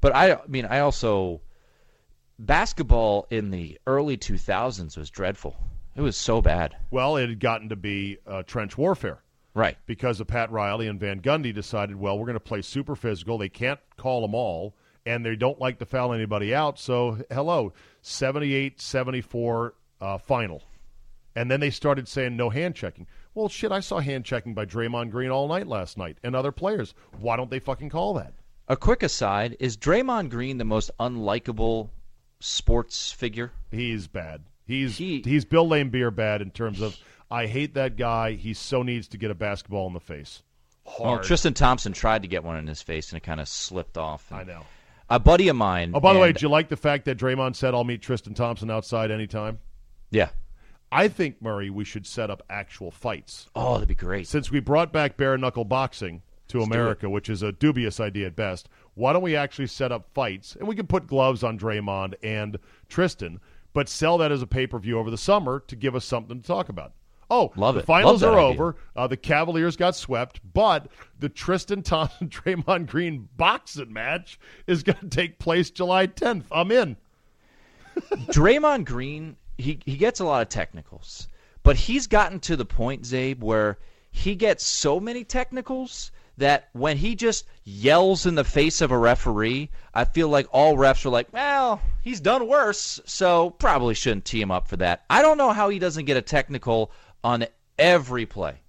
But I, I mean, I also basketball in the early 2000s was dreadful. It was so bad. Well, it had gotten to be uh, trench warfare. Right. because of Pat Riley and Van Gundy decided, well, we're going to play super physical. They can't call them all, and they don't like to foul anybody out. So, hello, 78 74 uh, final. And then they started saying no hand checking. Well, shit, I saw hand checking by Draymond Green all night last night and other players. Why don't they fucking call that? A quick aside: Is Draymond Green the most unlikable sports figure? He's bad. He's He- he's Bill Laimbeer bad in terms of I hate that guy. He so needs to get a basketball in the face. Well, Tristan Thompson tried to get one in his face and it kind of slipped off. I know. A buddy of mine. Oh, by the way, and- did you like the fact that Draymond said, "I'll meet Tristan Thompson outside anytime"? yeah. I think Murray, we should set up actual fights Oh, that'd be great. since we brought back bare knuckle boxing to do America, which is a dubious idea at best. Why don't we actually set up fights and we can put gloves on Draymond and Tristan, but sell that as a pay per view over the summer to give us something to talk about. Oh, Love the it. finals Love are idea. over. Uh, the Cavaliers got swept, but the Tristan Thompson Draymond Green boxing match is going to take place July 10th. I'm in. Draymond Green, he, he gets a lot of technicals, but he's gotten to the point, Czabe, where he gets so many technicals that when he just yells in the face of a referee, I feel like all refs are like, well, he's done worse, so probably shouldn't tee him up for that. I don't know how he doesn't get a technical on every play.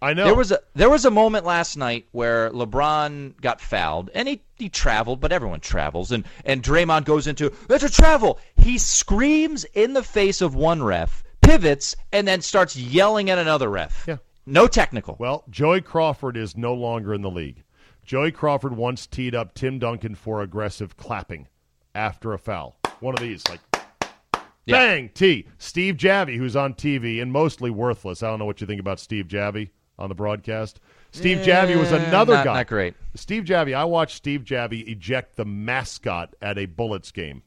I know. There was a there was a moment last night where LeBron got fouled and he, he traveled, but everyone travels and and Draymond goes into it's a travel. He screams in the face of one ref, pivots, and then starts yelling at another ref. Yeah. No technical. Well, Joey Crawford is no longer in the league. Joey Crawford once teed up Tim Duncan for aggressive clapping after a foul. One of these, like Yeah. bang, T. Steve Javie, who's on TV and mostly worthless. I don't know what you think about Steve Javie on the broadcast. Steve Javie was Eh, another not- guy. not great. Steve Javie, I watched Steve Javie eject the mascot at a Bullets game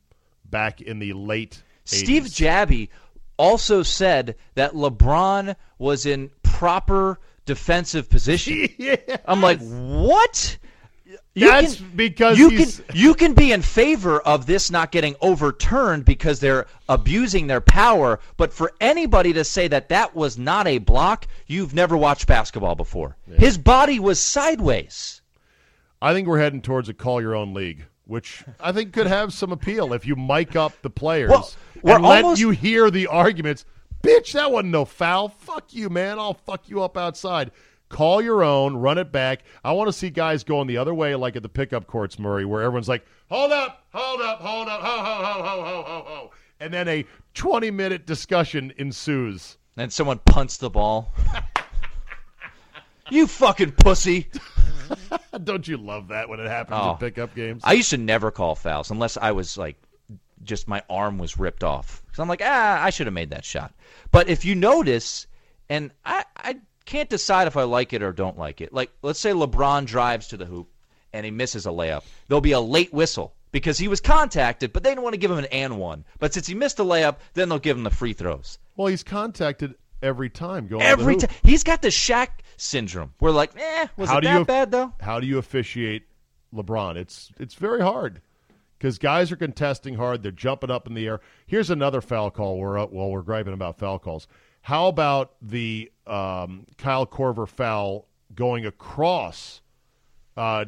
back in the late Steve Javie also said that LeBron was in proper defensive position. I'm like, what? You That's because you can you can be in favor of this not getting overturned because they're abusing their power, but for anybody to say that that was not a block, you've never watched basketball before. His body was sideways. I think we're heading towards a call your own league, which I think could have some appeal if you mic up the players Well, and let almost- you hear the arguments. Bitch, that wasn't no foul. Fuck you, man. I'll fuck you up outside. Call your own, run it back. I want to see guys going the other way, like at the pickup courts, Murray, where everyone's like, hold up, hold up, hold up, ho, ho, ho, ho, ho, ho, ho. And then a 20 minute discussion ensues. And someone punts the ball. you fucking pussy. Don't you love that when it happens Oh. in pickup games? I used to never call fouls unless I was like, just my arm was ripped off. Because I'm like, ah, I should have made that shot. But if you notice, and I, I can't decide if I like it or don't like it. Like, let's say LeBron drives to the hoop and he misses a layup. There'll be a late whistle because he was contacted, but they don't want to give him an and one. But since he missed a layup, then they'll give him the free throws. well, he's contacted every time going Every time he's got the Shaq syndrome. We're like, eh, was How it that you- bad though? How do you officiate LeBron? It's it's very hard because guys are contesting hard. They're jumping up in the air. Here's another foul call. We're up while we're griping about foul calls. How about the um, Kyle Korver foul going across? Uh,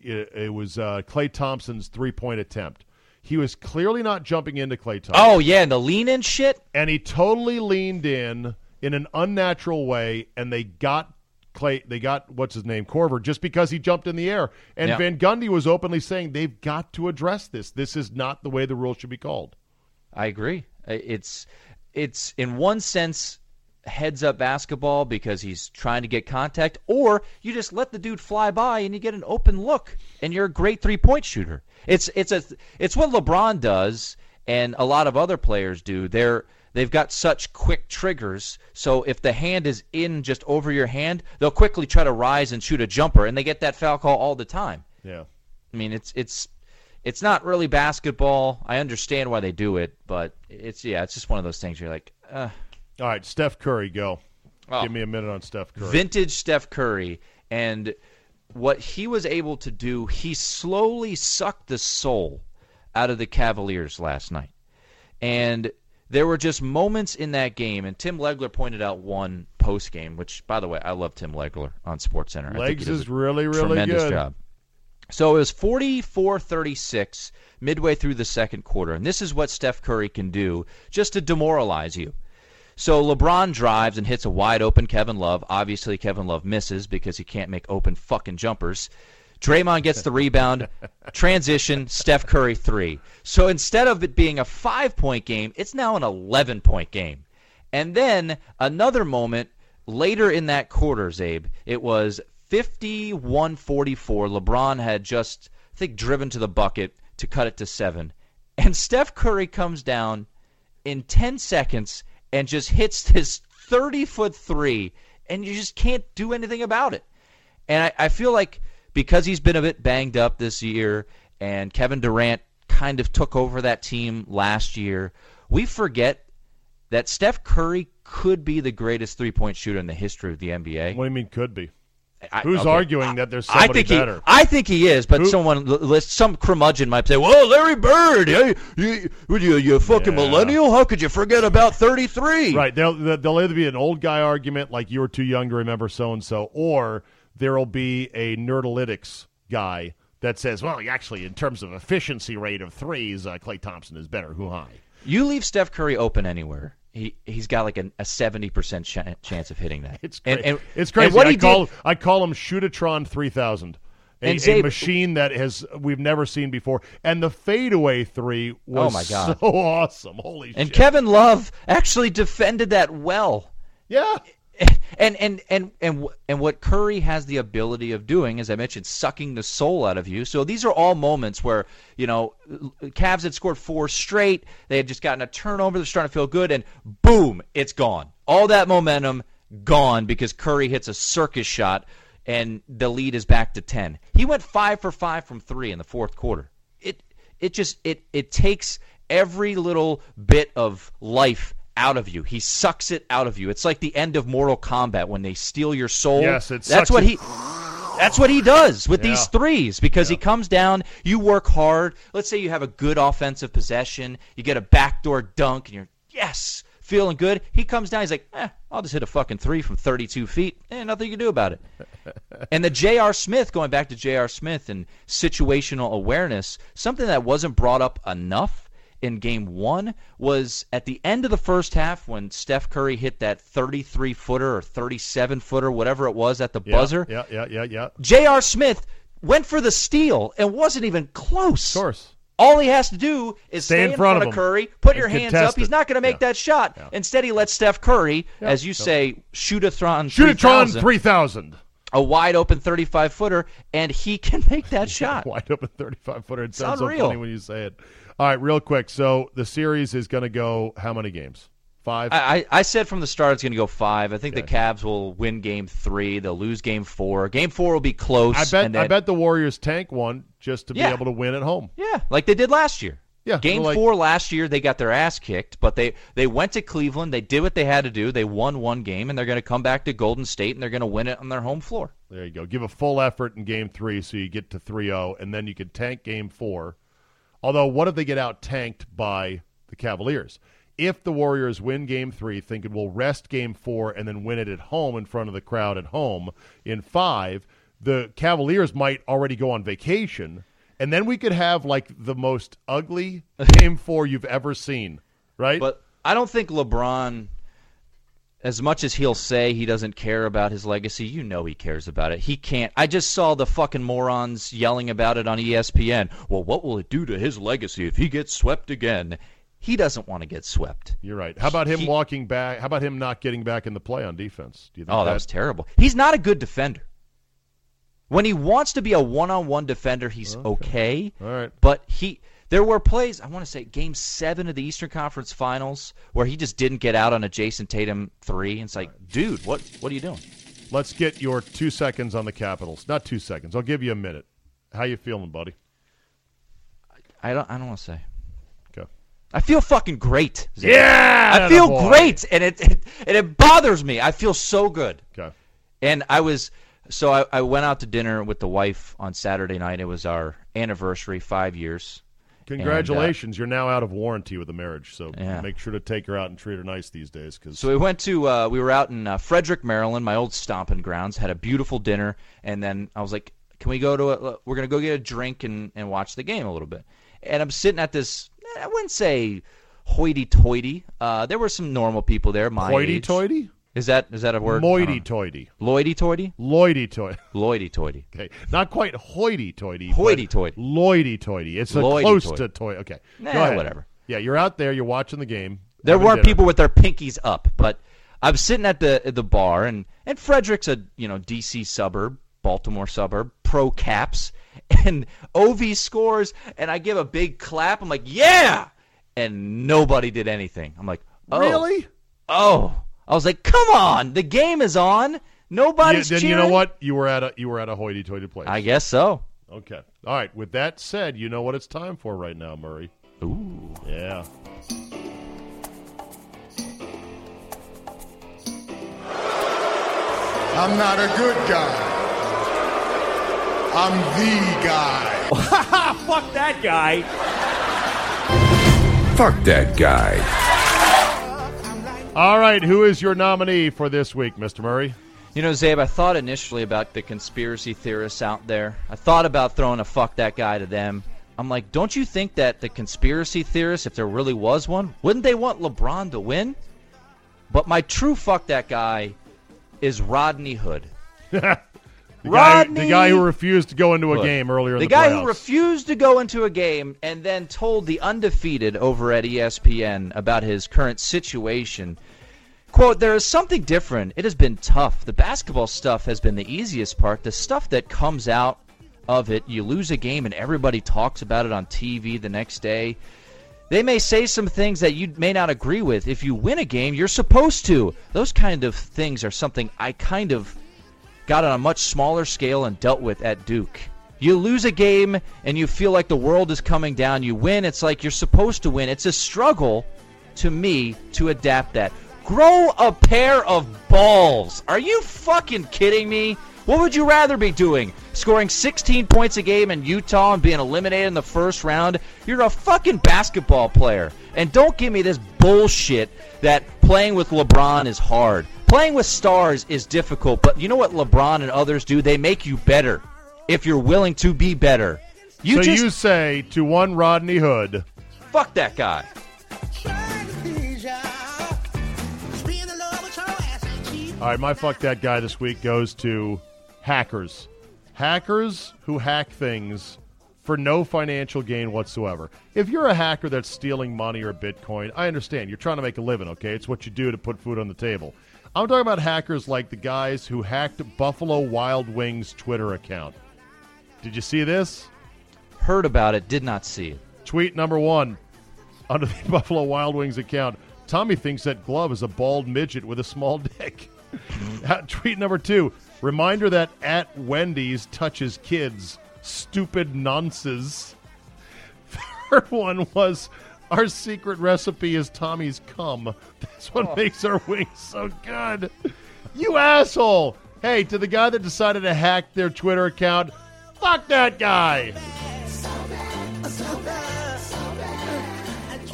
it, it was uh, Klay Thompson's three point attempt. He was clearly not jumping into Klay Thompson Oh yeah, and the lean in shit. and he totally leaned in in an unnatural way, and they got Klay. They got what's his name, Korver, just because he jumped in the air. And Yeah. Van Gundy was openly saying they've got to address this. This is not the way the rule should be called. I agree. It's it's in one sense heads up basketball because he's trying to get contact, or you just let the dude fly by and you get an open look, and you're a great three point shooter. It's it's a it's what LeBron does, and a lot of other players do. They're they've got such quick triggers, so if the hand is in just over your hand, they'll quickly try to rise and shoot a jumper, and they get that foul call all the time. Yeah. I mean, it's it's it's not really basketball. I understand why they do it, but it's yeah, it's just one of those things. You're like, uh, All right, Steph Curry, go. Oh. Give me a minute on Steph Curry. vintage Steph Curry, and what he was able to do, he slowly sucked the soul out of the Cavaliers last night, and there were just moments in that game. And Tim Legler pointed out one post game, which, by the way, I love Tim Legler on SportsCenter. I think Legs is really, really tremendous good. job. So it was 44-36 midway through the second quarter, and this is what Steph Curry can do just to demoralize you. So LeBron drives and hits a wide open Kevin Love. Obviously, Kevin Love misses because he can't make open fucking jumpers. Draymond gets the rebound, transition, Steph Curry three. So instead of it being a five point game, it's now an 11 point game. And then another moment later in that quarter, Czabe, it was 51 44. LeBron had just I think, driven to the bucket to cut it to seven. And Steph Curry comes down in 10 seconds and just hits this 30 foot three, and you just can't do anything about it. And I, I feel like because he's been a bit banged up this year, and Kevin Durant kind of took over that team last year, we forget that Steph Curry could be the greatest three point shooter in the history of the NBA. What do you mean could be? I- Who's okay, arguing that there's I somebody think better? he, I think he is, but Who- someone list some curmudgeon might say, "Well, Larry Bird, hey, you, what you, you fucking Yeah. millennial? How could you forget about 33?" Right. There'll, there'll either be an old guy argument like you were too young to remember so and so, or there'll be a nerdalytics guy that says, well, actually, in terms of efficiency rate of threes, uh, Klay Thompson is better. Who high? You leave Steph Curry open anywhere. He he's got like an, a seventy percent ch- chance of hitting that. It's And- crazy. and- it's crazy. And what I he call did, I call him Shootatron three thousand. A, And a machine that has we've never seen before, and the fadeaway three was Oh, my God. so awesome! Holy shit. and shit! Kevin Love actually defended that well. yeah, and and and and and what Curry has the ability of doing, as I mentioned, sucking the soul out of you. So these are all moments where you know, Cavs had scored four straight. They had just gotten a turnover. They're starting to feel good, and boom, it's gone. All that momentum gone because Curry hits a circus shot, and the lead is back to ten. He went five for five from three in the fourth quarter. It it just it it takes every little bit of life out of you. He sucks it out of you. It's like the end of Mortal Kombat when they steal your soul. Yes, it that's what he that's what he does with these threes because he comes down, you work hard. Let's say you have a good offensive possession, you get a backdoor dunk and you're yes, feeling good. He comes down, he's like, "Eh, I'll just hit a fucking 3 from 32 feet. Eh, nothing you can do about it." And the J.R. Smith, going back to J.R. Smith and situational awareness, something that wasn't brought up enough in game one was at the end of the first half when Steph Curry hit that 33 footer or 37 footer, whatever it was, at the yeah, buzzer. Yeah, yeah, yeah, yeah. J.R. Smith went for the steal and wasn't even close. Of course. All he has to do is stay, in front, of, him Curry, put your hands up. He's not going to make Yeah. that shot. Instead, he lets Steph Curry, as you say, shoot a thron, Shootatron three thousand. a wide open 35 footer, and he can make that shot. Wide open 35 footer. It sounds unreal. so funny when you say it. All right, real quick. So the series is going to go how many games? Five? I, I I said from the start it's going to go five. I think the Cavs will win game three. They'll lose game four. Game four will be close. I bet and I bet the Warriors tank one just to Yeah. be able to win at home. Yeah, like they did last year. Yeah, Game like- four last year, they got their ass kicked, but they they went to Cleveland. They did what they had to do. They won one game, and they're going to come back to Golden State, and they're going to win it on their home floor. There you go. Give a full effort in game three so you get to 3 0, and then you can tank game four. Although, what if they get out tanked by the Cavaliers? If the Warriors win game three, thinking we'll rest game four and then win it at home in front of the crowd at home in five, the Cavaliers might already go on vacation, and then we could have like the most ugly game four you've ever seen, right? But I don't think LeBron, as much as he'll say he doesn't care about his legacy, you know he cares about it. He can't. I just saw the fucking morons yelling about it on ESPN. Well, what will it do to his legacy if he gets swept again? He doesn't want to get swept. You're right. How about him He- walking back? How about him not getting back in the play on defense? Do you think Oh, that was terrible. He's not a good defender. When he wants to be a one-on-one defender, he's okay. All right. But he there were plays, I want to say game 7 of the Eastern Conference Finals where he just didn't get out on a Jayson Tatum 3 and it's like, "Dude, what what are you doing?" Let's get your two seconds on the Capitals. Not two seconds. I'll give you a minute. How you feeling, buddy? I don't I don't want to say. Okay. I feel fucking great. Zach. Yeah, I feel great and it, it and it bothers me. I feel so good. Okay. And I was so I, I went out to dinner with the wife on Saturday night. It was our anniversary, 5 years. Congratulations. You're now out of warranty with the marriage, so Yeah. make sure to take her out and treat her nice these days. Cause So we went to uh, we were out in uh, Frederick, Maryland, my old stomping grounds. Had a beautiful dinner, and then I was like, "Can we go to? A, we're gonna go get a drink and, and watch the game a little bit." And I'm sitting at this. I wouldn't say hoity-toity. Uh, there were some normal people there. My hoity-toity. age. Is that is that a word? moity-toity, uh-huh. Loity-toity. loity-toity. Loity-toity. Okay, not quite hoity-toity. Hoity-toity. Loity-toity. It's a close to toy. Okay, Nah, go ahead. whatever. Yeah, you're out there. You're watching the game. There weren't dinner. people with their pinkies up, but I'm sitting at the at the bar, and and Frederick's a you know DC suburb, Baltimore suburb, pro caps, and OV scores, and I give a big clap. I'm like, yeah! And nobody did anything. I'm like, oh. Really? Oh. I was like, come on, the game is on. Nobody's then cheering. you know what? You were at a you were at a hoity-toity place. I guess so. Okay. All right. With that said, you know what it's time for right now, Murray. Ooh. Yeah. I'm not a good guy. I'm the guy. Fuck that guy. Fuck that guy. All right. Who is your nominee for this week, Mr. Murray? You know, Czabe, I thought initially about the conspiracy theorists out there. I thought about throwing a fuck that guy to them. I'm like, don't you think that the conspiracy theorists, if there really was one, wouldn't they want LeBron to win? But my true fuck that guy is Rodney Hood. The guy, the guy who refused to go into a Hood. game earlier the the guy playoffs. who refused to go into a game and then told the undefeated over at ESPN about his current situation. Quote, there is something different. It has been tough. The basketball stuff has been the easiest part. The stuff that comes out of it, you lose a game and everybody talks about it on TV the next day. They may say some things that you may not agree with. If you win a game, you're supposed to. Those kind of things are something I kind of got on a much smaller scale and dealt with at Duke. You lose a game and you feel like the world is coming down. You win, it's like you're supposed to win. It's a struggle to me to adapt that. Grow a pair of balls. Are you fucking kidding me? What would you rather be doing? Scoring 16 points a game in Utah and being eliminated in the first round? You're a fucking basketball player. And don't give me this bullshit that playing with LeBron is hard. Playing with stars is difficult, but you know what LeBron and others do? They make you better if you're willing to be better. You so just you say to one Rodney Hood, fuck that guy. All right, my fuck that guy this week goes to hackers. Hackers who hack things for no financial gain whatsoever. If you're a hacker that's stealing money or Bitcoin, I understand. You're trying to make a living, okay? It's what you do to put food on the table. I'm talking about hackers like the guys who hacked Buffalo Wild Wings Twitter account. Did you see this? Heard about it, did not see it. Tweet number one under the Buffalo Wild Wings account. Tommy thinks that glove is a bald midget with a small dick. Tweet number two. Reminder that at Wendy's touches kids. Stupid nonsense. Third one was our secret recipe is Tommy's cum. That's what oh. makes our wings so good. You asshole. Hey, to the guy that decided to hack their Twitter account, fuck that guy.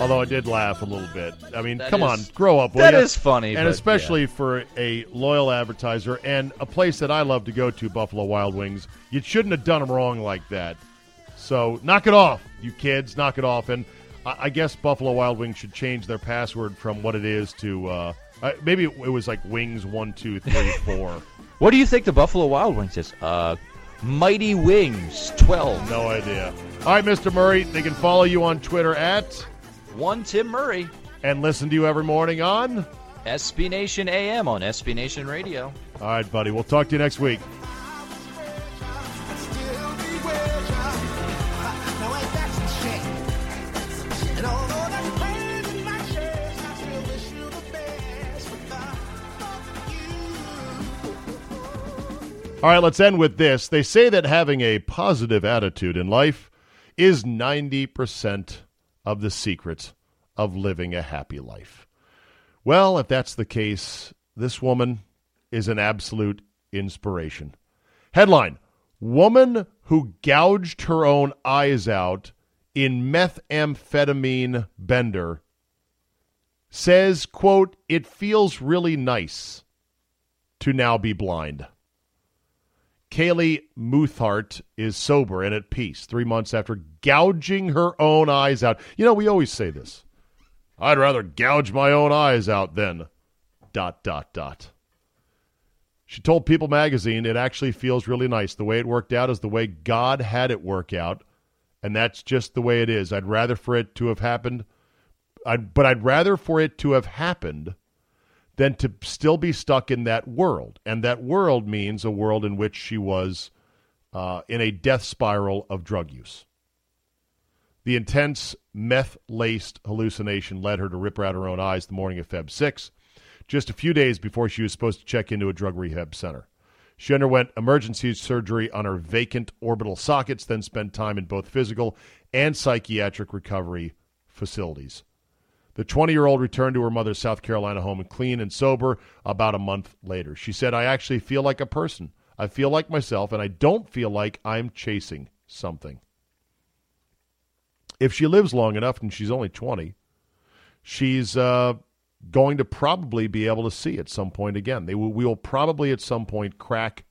Although I did laugh a little bit. I mean, That come is- on, grow up. will that is funny, and especially for a loyal advertiser and a place that I love to go to, Buffalo Wild Wings. You shouldn't have done them wrong like that. So knock it off, you kids. Knock it off. And I, guess Buffalo Wild Wings should change their password from what it is to uh, uh, maybe it, was like Wings one two three four. What do you think the Buffalo Wild Wings is? Uh, Mighty Wings 12. no idea. All right, Mr. Murray. They can follow you on Twitter at One Tim Murray. and listen to you every morning on. SB Nation AM on SB Nation Radio. All right, buddy. We'll talk to you next week. All right, let's end with this. They say that having a positive attitude in life is 90% of the secret of living a happy life. Well, if that's the case, this woman is an absolute inspiration. Headline Woman who gouged her own eyes out in methamphetamine bender says, quote, it feels really nice to now be blind. Kaylee Muthart is sober and at peace three months after gouging her own eyes out. You know, we always say this. I'd rather gouge my own eyes out than dot dot dot. She told People magazine it actually feels really nice. The way it worked out is the way God had it work out, and that's just the way it is. I'd rather for it to have happened I'd, but I'd rather for it to have happened than to still be stuck in that world. And that world means a world in which she was uh, in a death spiral of drug use. The intense meth laced hallucination led her to rip out her own eyes the morning of Feb 6, just a few days before she was supposed to check into a drug rehab center. She underwent emergency surgery on her vacant orbital sockets, then spent time in both physical and psychiatric recovery facilities. The 20 year old returned to her mother's South Carolina home clean and sober about a month later. She said, I actually feel like a person. I feel like myself, and I don't feel like I'm chasing something if she lives long enough, and she's only 20, she's uh, going to probably be able to see at some point again. They will, we will probably at some point crack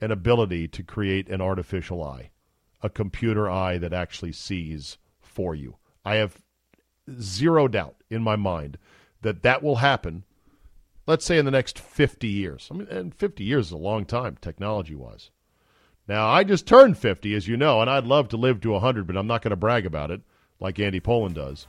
an ability to create an artificial eye, a computer eye that actually sees for you. I have zero doubt in my mind that that will happen. Let's say in the next 50 years. I mean, and 50 years is a long time technology wise. Now, I just turned 50, as you know, and I'd love to live to 100, but I'm not going to brag about it like Andy Pollin does.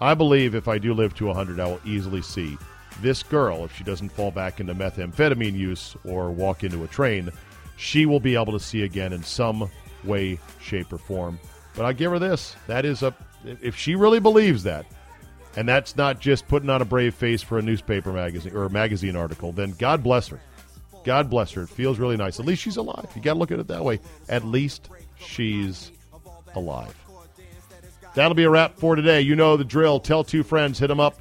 I believe if I do live to 100, I will easily see this girl, if she doesn't fall back into methamphetamine use or walk into a train, she will be able to see again in some way, shape, or form. But I give her this. That is a, if she really believes that, and that's not just putting on a brave face for a newspaper magazine or a magazine article, then God bless her. God bless her. It feels really nice. At least she's alive. You got to look at it that way. At least she's alive. That'll be a wrap for today. You know the drill. Tell two friends, hit them up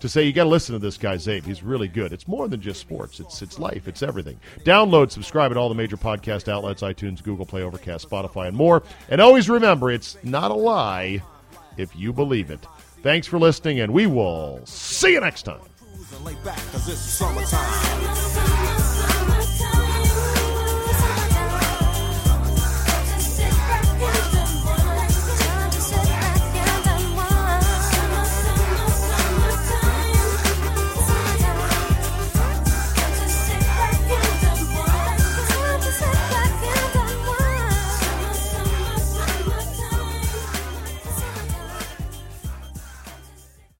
to say you got to listen to this guy Czabe. He's really good. It's more than just sports. It's it's life. It's everything. Download, subscribe at all the major podcast outlets: iTunes, Google Play, Overcast, Spotify, and more. And always remember, it's not a lie if you believe it. Thanks for listening, and we will see you next time.